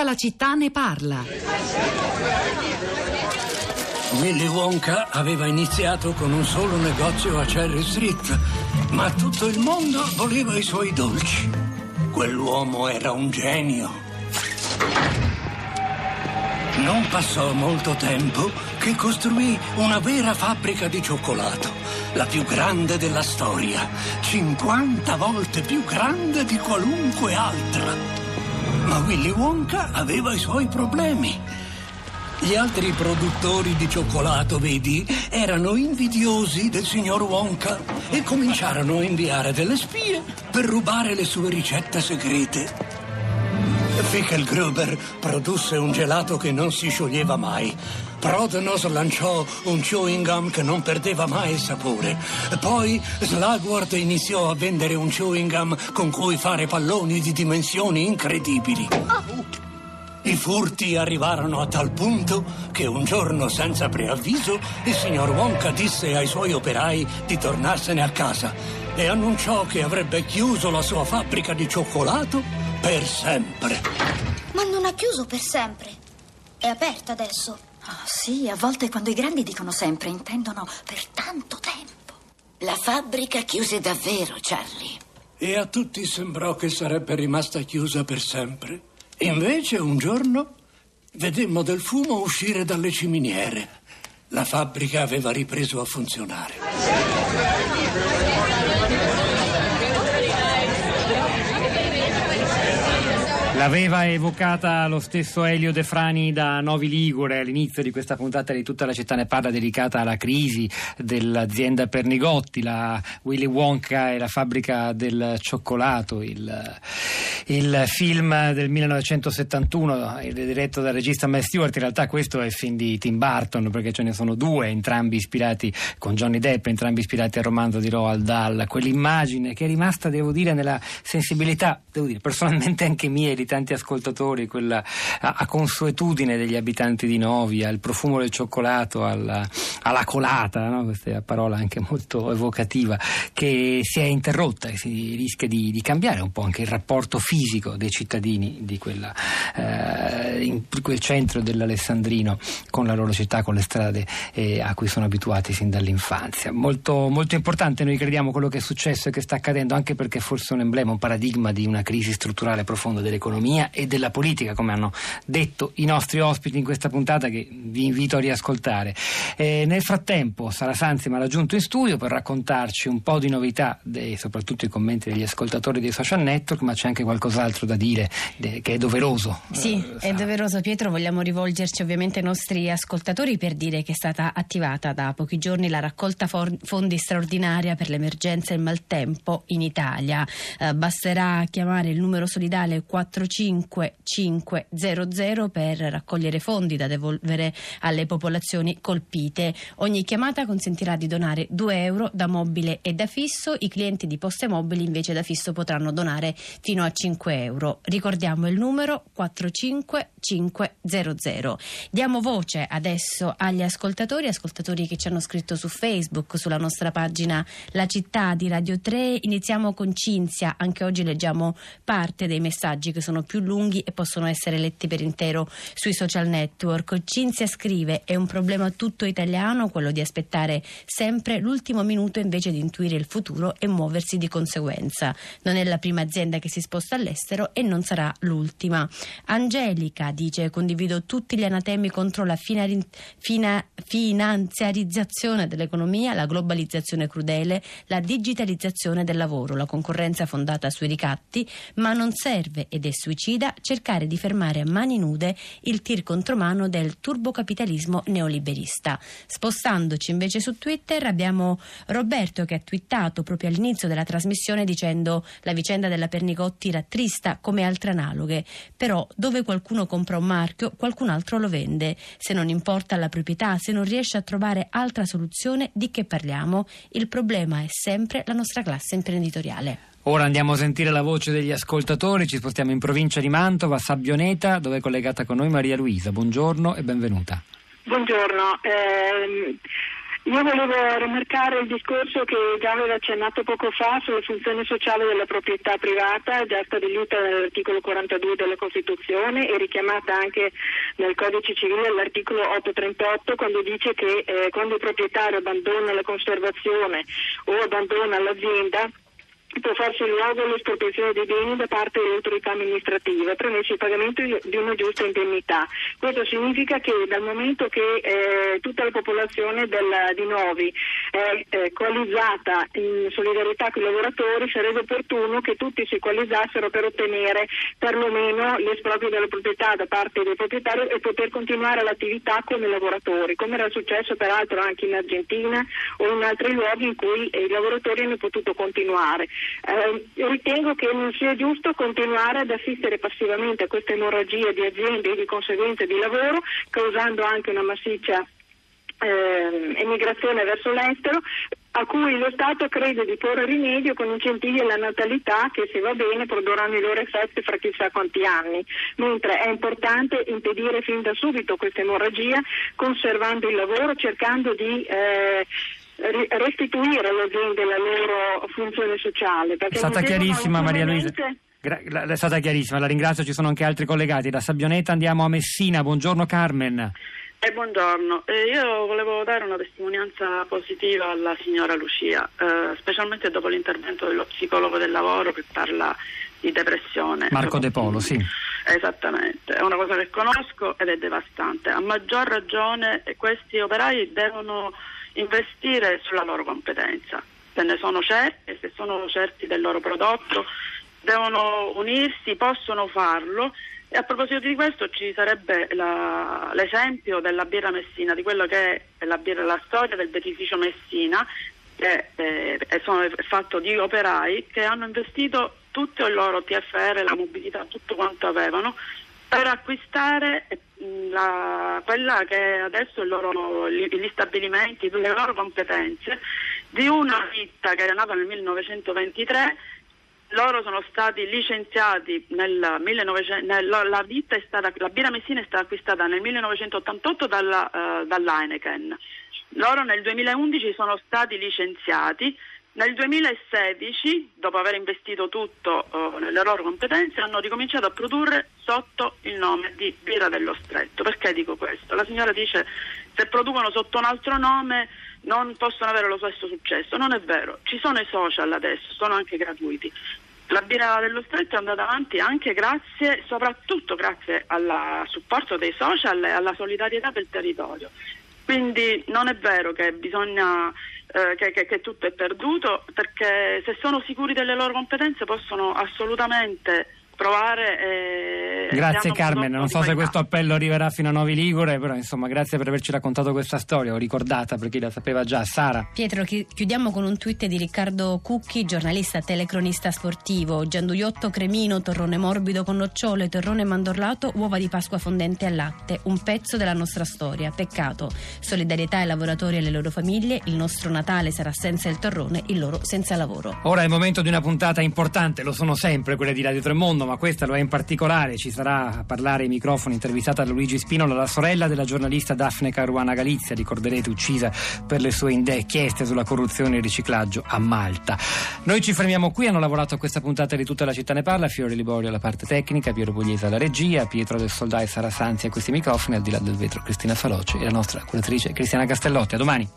Tutta la città ne parla. Willy Wonka aveva iniziato con un solo negozio a Cherry Street, ma tutto il mondo voleva i suoi dolci. Quell'uomo era un genio. Non passò molto tempo che costruì una vera fabbrica di cioccolato, la più grande della storia, 50 volte più grande di qualunque altra. Ma Willy Wonka aveva i suoi problemi. Gli altri produttori di cioccolato, vedi, erano invidiosi del signor Wonka e cominciarono a inviare delle spie per rubare le sue ricette segrete. Fickelgruber produsse un gelato che non si scioglieva mai. Prodonos lanciò un chewing gum che non perdeva mai il sapore. Poi Slugworth iniziò a vendere un chewing gum con cui fare palloni di dimensioni incredibili. I furti arrivarono a tal punto che un giorno senza preavviso il signor Wonka disse ai suoi operai di tornarsene a casa e annunciò che avrebbe chiuso la sua fabbrica di cioccolato per sempre. Ma non ha chiuso per sempre. È aperta adesso. Oh, sì, a volte quando i grandi dicono sempre intendono per tanto tempo. La fabbrica chiuse davvero, Charlie. E a tutti sembrò che sarebbe rimasta chiusa per sempre. Invece un giorno vedemmo del fumo uscire dalle ciminiere. La fabbrica aveva ripreso a funzionare. L'aveva evocata lo stesso Elio De Frani da Novi Ligure all'inizio di questa puntata di tutta la città ne parla dedicata alla crisi dell'azienda Pernigotti, la Willy Wonka e la fabbrica del cioccolato, il, il film del 1971 diretto dal regista Mel Stewart, in realtà questo è il film di Tim Burton perché ce ne sono due, entrambi ispirati con Johnny Depp, entrambi ispirati al romanzo di Roald Dahl, quell'immagine che è rimasta, devo dire, nella sensibilità, devo dire, personalmente anche mia e di tanti ascoltatori, quella a, a consuetudine degli abitanti di Novi, al profumo del cioccolato, alla, alla colata, no? questa è una parola anche molto evocativa, che si è interrotta e si rischia di, di, cambiare un po' anche il rapporto fisico dei cittadini di quella, eh, in quel centro dell'Alessandrino con la loro città, con le strade eh, a cui sono abituati sin dall'infanzia. Molto, molto importante, noi crediamo quello che è successo e che sta accadendo, anche perché forse è un emblema, un paradigma di una crisi strutturale profonda dell'economia e della politica, come hanno detto i nostri ospiti in questa puntata che vi invito a riascoltare. Eh, nel frattempo Sara Sanzi mi ha raggiunto in studio per raccontarci un po' di novità, e soprattutto i commenti degli ascoltatori dei social network, ma c'è anche qualcos'altro da dire de, che è doveroso. Sì, eh, è doveroso Pietro, vogliamo rivolgerci ovviamente ai nostri ascoltatori per dire che è stata attivata da pochi giorni la raccolta fondi straordinaria per l'emergenza e il maltempo in Italia. Eh, basterà chiamare il numero solidale 4 45500 per raccogliere fondi da devolvere alle popolazioni colpite. Ogni chiamata consentirà di donare 2 euro da mobile e da fisso. I clienti di poste mobili invece da fisso potranno donare fino a 5 euro. Ricordiamo il numero 45500. Diamo voce adesso agli ascoltatori, ascoltatori che ci hanno scritto su Facebook, sulla nostra pagina La città di Radio 3. Iniziamo con Cinzia, anche oggi leggiamo parte dei messaggi che sono più lunghi e possono essere letti per intero sui social network. Cinzia scrive: È un problema tutto italiano quello di aspettare sempre l'ultimo minuto invece di intuire il futuro e muoversi di conseguenza. Non è la prima azienda che si sposta all'estero e non sarà l'ultima. Angelica dice: Condivido tutti gli anatemi contro la fina, fina, finanziarizzazione dell'economia, la globalizzazione crudele, la digitalizzazione del lavoro, la concorrenza fondata sui ricatti, ma non serve ed è suicida cercare di fermare a mani nude il tir contromano del turbocapitalismo neoliberista. Spostandoci invece su Twitter abbiamo Roberto che ha twittato proprio all'inizio della trasmissione dicendo la vicenda della Pernigotti rattrista come altre analoghe, però dove qualcuno compra un marchio qualcun altro lo vende. Se non importa la proprietà, se non riesce a trovare altra soluzione, di che parliamo? Il problema è sempre la nostra classe imprenditoriale. Ora andiamo a sentire la voce degli ascoltatori, ci spostiamo in provincia di Mantova, Sabbioneta, dove è collegata con noi Maria Luisa. Buongiorno e benvenuta. Buongiorno. Eh, Io volevo rimarcare il discorso che già aveva accennato poco fa sulla funzione sociale della proprietà privata, già stabilita nell'articolo 42 della Costituzione e richiamata anche nel Codice Civile all'articolo 838 quando dice che eh, quando il proprietario abbandona la conservazione o abbandona l'azienda può farsi luogo l'espropriazione dei beni da parte delle autorità amministrative, premesso il pagamento di una giusta indennità. Questo significa che dal momento che eh, tutta la popolazione del, di Novi è eh, coalizzata in solidarietà con i lavoratori, sarebbe opportuno che tutti si coalizzassero per ottenere perlomeno l'esproprio della proprietà da parte dei proprietari e poter continuare l'attività come lavoratori, come era successo peraltro anche in Argentina o in altri luoghi in cui eh, i lavoratori hanno potuto continuare. Eh, ritengo che non sia giusto continuare ad assistere passivamente a questa emorragia di aziende e di conseguenze di lavoro, causando anche una massiccia eh, emigrazione verso l'estero, a cui lo Stato crede di porre rimedio con incentivi alla natalità che se va bene produrranno i loro effetti fra chissà quanti anni, mentre è importante impedire fin da subito questa emorragia conservando il lavoro, cercando di eh, restituire alle aziende la loro funzione sociale. È stata chiarissima Maria Luisa. Gra- è stata chiarissima, la ringrazio, ci sono anche altri collegati. Da Sabbioneta andiamo a Messina, buongiorno Carmen. Eh, buongiorno, eh, io volevo dare una testimonianza positiva alla signora Lucia, eh, specialmente dopo l'intervento dello psicologo del lavoro che parla di depressione. Marco De Polo, sì. Esattamente, è una cosa che conosco ed è devastante. A maggior ragione questi operai devono investire sulla loro competenza. Se ne sono certi e se sono certi del loro prodotto devono unirsi, possono farlo e a proposito di questo ci sarebbe la, l'esempio della birra Messina, di quello che è la, birra, la storia del beneficio Messina, che eh, è, fatto di operai che hanno investito tutto il loro TFR, la mobilità, tutto quanto avevano per acquistare la, quella che adesso loro, gli stabilimenti, le loro competenze di una ditta che era nata nel 1923 loro sono stati licenziati nel 1900, nel, la, ditta è stata, la birra Messina è stata acquistata nel 1988 dalla, uh, dall'Heineken. Loro nel 2011 sono stati licenziati nel 2016, dopo aver investito tutto uh, nelle loro competenze, hanno ricominciato a produrre sotto il nome di Birra dello Stretto. Perché dico questo? La signora dice se producono sotto un altro nome non possono avere lo stesso successo. Non è vero, ci sono i social adesso, sono anche gratuiti. La birra dello stretto è andata avanti anche grazie, soprattutto grazie al supporto dei social e alla solidarietà del territorio. Quindi non è vero che bisogna eh, che, che, che, tutto è perduto, perché se sono sicuri delle loro competenze possono assolutamente provare. Eh, grazie Carmen, non so se questo appello arriverà fino a Novi Ligure, però insomma grazie per averci raccontato questa storia, ho ricordata per chi la sapeva già. Sara. Pietro, chiudiamo con un tweet di Riccardo Cucchi, giornalista telecronista sportivo. Gianduiotto cremino, torrone morbido con nocciole, torrone mandorlato, uova di Pasqua fondente al latte, un pezzo della nostra storia. Peccato. Solidarietà ai lavoratori e alle loro famiglie, il nostro Natale sarà senza il torrone, il loro senza lavoro. Ora è il momento di una puntata importante, lo sono sempre quelle di Radio Tremondo, ma questa lo è in particolare. Ci sarà a parlare ai microfoni intervistata da Luigi Spinola, la sorella della giornalista Daphne Caruana Galizia, ricorderete uccisa per le sue inchieste sulla corruzione e il riciclaggio a Malta. Noi ci fermiamo qui, hanno lavorato a questa puntata di tutta la città ne parla, Fiore Liborio alla parte tecnica, Piero Pugliese alla regia, Pietro del Soldai, Sara Sanzi a questi microfoni, al di là del vetro Cristina Faloci e la nostra curatrice Cristiana Castellotti. A domani.